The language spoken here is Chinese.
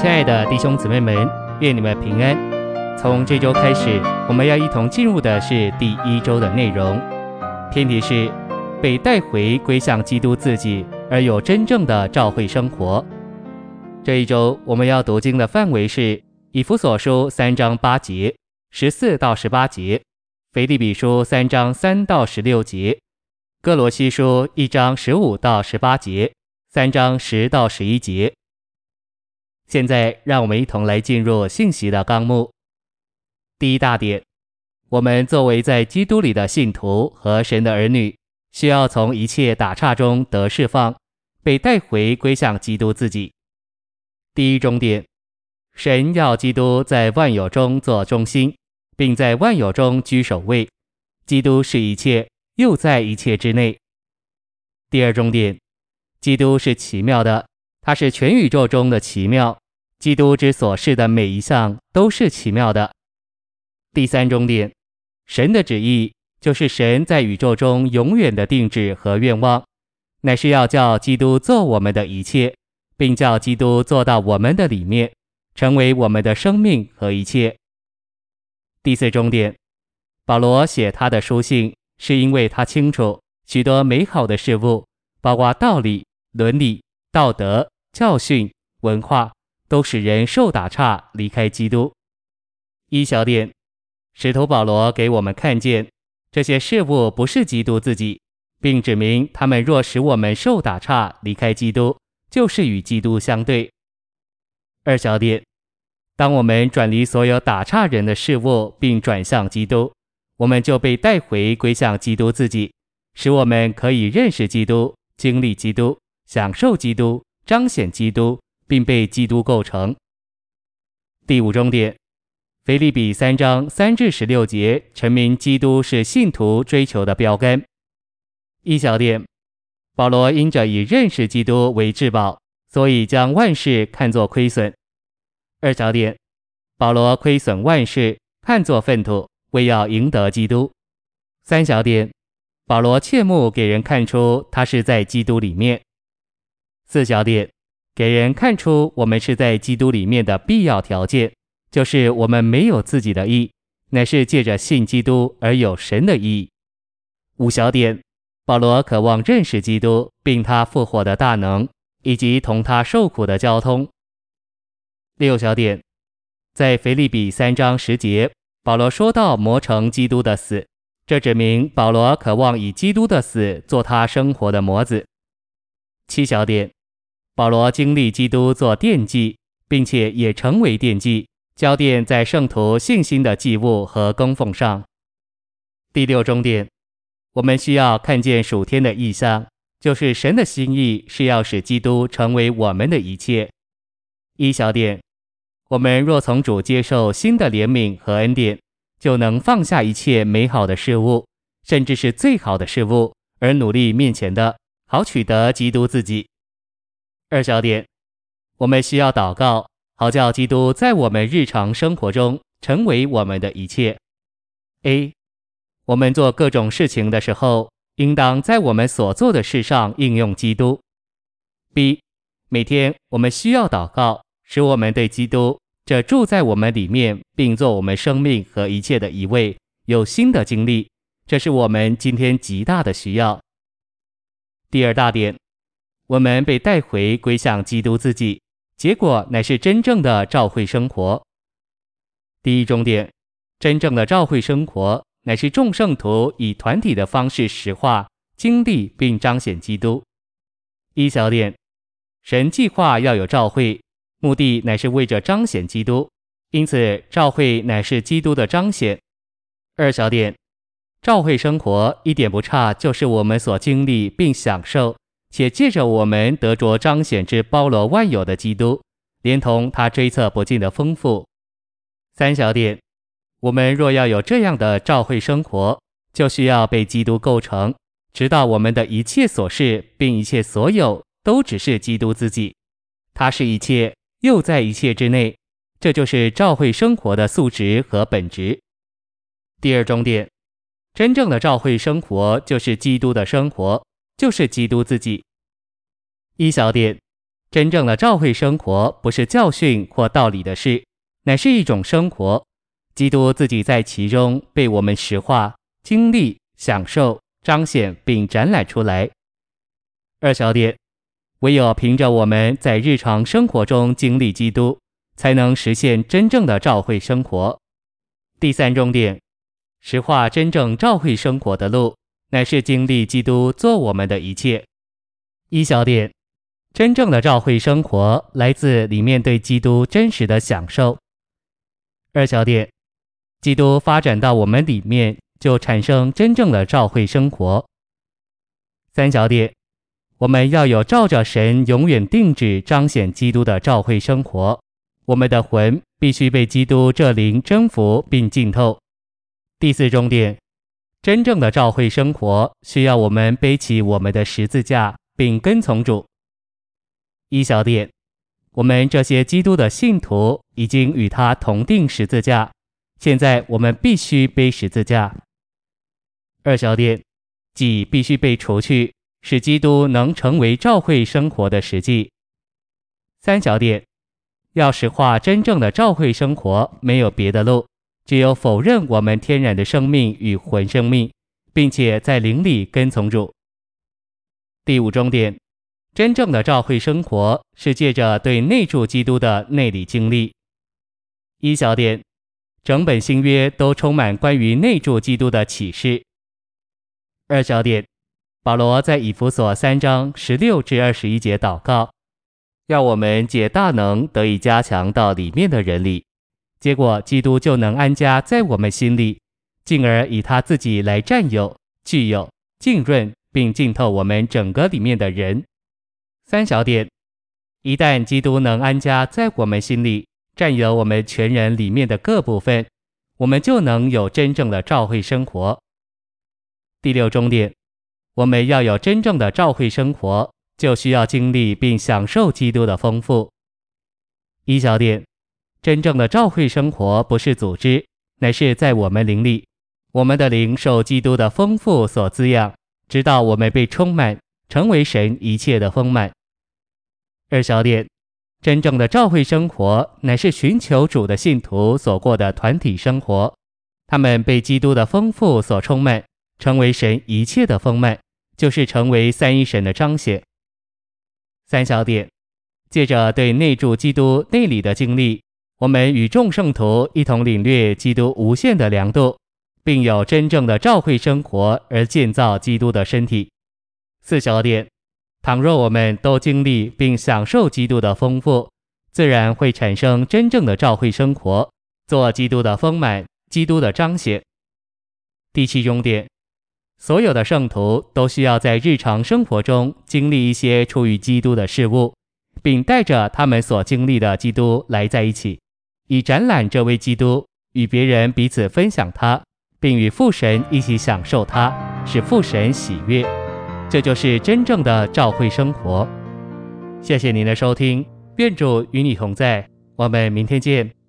亲爱的弟兄姊妹们，愿你们平安。从这周开始，我们要一同进入的是第一周的内容。天题是被带回归向基督自己，而有真正的召会生活。这一周我们要读经的范围是以弗所书三章八节、十四到十八节，腓立比书三章三到十六节，歌罗西书一章十五到十八节，三章十到十一节。现在，让我们一同来进入信息的纲目。第一大点，我们作为在基督里的信徒和神的儿女，需要从一切打岔中得释放，被带回归向基督自己。第一重点，神要基督在万有中做中心，并在万有中居首位。基督是一切，又在一切之内。第二重点，基督是奇妙的，它是全宇宙中的奇妙。基督之所示的每一项都是奇妙的。第三重点，神的旨意就是神在宇宙中永远的定制和愿望，乃是要叫基督做我们的一切，并叫基督做到我们的里面，成为我们的生命和一切。第四重点，保罗写他的书信，是因为他清楚许多美好的事物，包括道理、伦理、道德、教训、文化。都使人受打岔，离开基督。一小点，使徒保罗给我们看见这些事物不是基督自己，并指明他们若使我们受打岔，离开基督，就是与基督相对。二小点，当我们转离所有打岔人的事物，并转向基督，我们就被带回归向基督自己，使我们可以认识基督、经历基督、享受基督、彰显基督。并被基督构成。第五重点，腓立比三章三至十六节，陈明基督是信徒追求的标杆。一小点，保罗因着以认识基督为至宝，所以将万事看作亏损。二小点，保罗亏损万事，看作粪土，为要赢得基督。三小点，保罗切慕给人看出他是在基督里面。四小点。给人看出我们是在基督里面的必要条件，就是我们没有自己的意，乃是借着信基督而有神的义。五小点，保罗渴望认识基督，并他复活的大能，以及同他受苦的交通。六小点，在腓立比三章十节，保罗说到磨成基督的死，这指明保罗渴望以基督的死做他生活的模子。七小点。保罗经历基督做奠祭，并且也成为奠祭，浇奠在圣徒信心的祭物和供奉上。第六重点，我们需要看见属天的意象，就是神的心意是要使基督成为我们的一切。一小点，我们若从主接受新的怜悯和恩典，就能放下一切美好的事物，甚至是最好的事物，而努力面前的，好取得基督自己。二小点，我们需要祷告，好叫基督在我们日常生活中成为我们的一切。A，我们做各种事情的时候，应当在我们所做的事上应用基督。B，每天我们需要祷告，使我们对基督这住在我们里面，并做我们生命和一切的一位有新的经历，这是我们今天极大的需要。第二大点。我们被带回归向基督自己，结果乃是真正的召会生活。第一重点，真正的召会生活乃是众圣徒以团体的方式实化、经历并彰显基督。一小点，神计划要有召会，目的乃是为着彰显基督，因此召会乃是基督的彰显。二小点，召会生活一点不差，就是我们所经历并享受。且借着我们得着彰显之包罗万有的基督，连同他追测不尽的丰富。三小点，我们若要有这样的召会生活，就需要被基督构成，直到我们的一切所是并一切所有都只是基督自己，他是一切，又在一切之内。这就是召会生活的素质和本质。第二重点，真正的召会生活就是基督的生活。就是基督自己。一小点，真正的教会生活不是教训或道理的事，乃是一种生活。基督自己在其中被我们实化、经历、享受、彰显并展览出来。二小点，唯有凭着我们在日常生活中经历基督，才能实现真正的教会生活。第三重点，实化真正教会生活的路，乃是经历基督做我们的一切。一小点，真正的教会生活来自里面对基督真实的享受。二小点，基督发展到我们里面，就产生真正的教会生活。三小点。我们要有照着神永远定旨彰显基督的教会生活，我们的魂必须被基督这灵征服并浸透。第四重点，真正的教会生活需要我们背起我们的十字架并跟从主。一小点，我们这些基督的信徒已经与他同钉十字架，现在我们必须背十字架。二小点，己必须被除去。使基督能成为教会生活的实际。三小点，要实化真正的教会生活，没有别的路，只有否认我们天然的生命与魂生命，并且在灵里跟从主。第五重点，真正的教会生活是借着对内住基督的内里经历。一小点，整本新约都充满关于内住基督的启示。二小点。保罗在以弗所三章十六至二十一节祷告，要我们借大能得以加强到里面的人里，结果基督就能安家在我们心里，进而以他自己来占有、具有、浸润并浸透我们整个里面的人。三小点，一旦基督能安家在我们心里，占有我们全人里面的各部分，我们就能有真正的教会生活。第六终点。我们要有真正的教会生活，就需要经历并享受基督的丰富。一小点，真正的教会生活不是组织，乃是在我们灵里，我们的灵受基督的丰富所滋养，直到我们被充满，成为神一切的丰满。二小点，真正的教会生活乃是寻求主的信徒所过的团体生活，他们被基督的丰富所充满。成为神一切的丰满，就是成为三一神的彰显。三小点，借着对内住基督内里的经历，我们与众圣徒一同领略基督无限的良度，并有真正的教会生活而建造基督的身体。四小点，倘若我们都经历并享受基督的丰富，自然会产生真正的教会生活，做基督的丰满、基督的彰显。第七重点。所有的圣徒都需要在日常生活中经历一些出于基督的事物，并带着他们所经历的基督来在一起，以展览这位基督，与别人彼此分享他，并与父神一起享受他，使父神喜悦。这就是真正的照会生活。谢谢您的收听，愿主与你同在，我们明天见。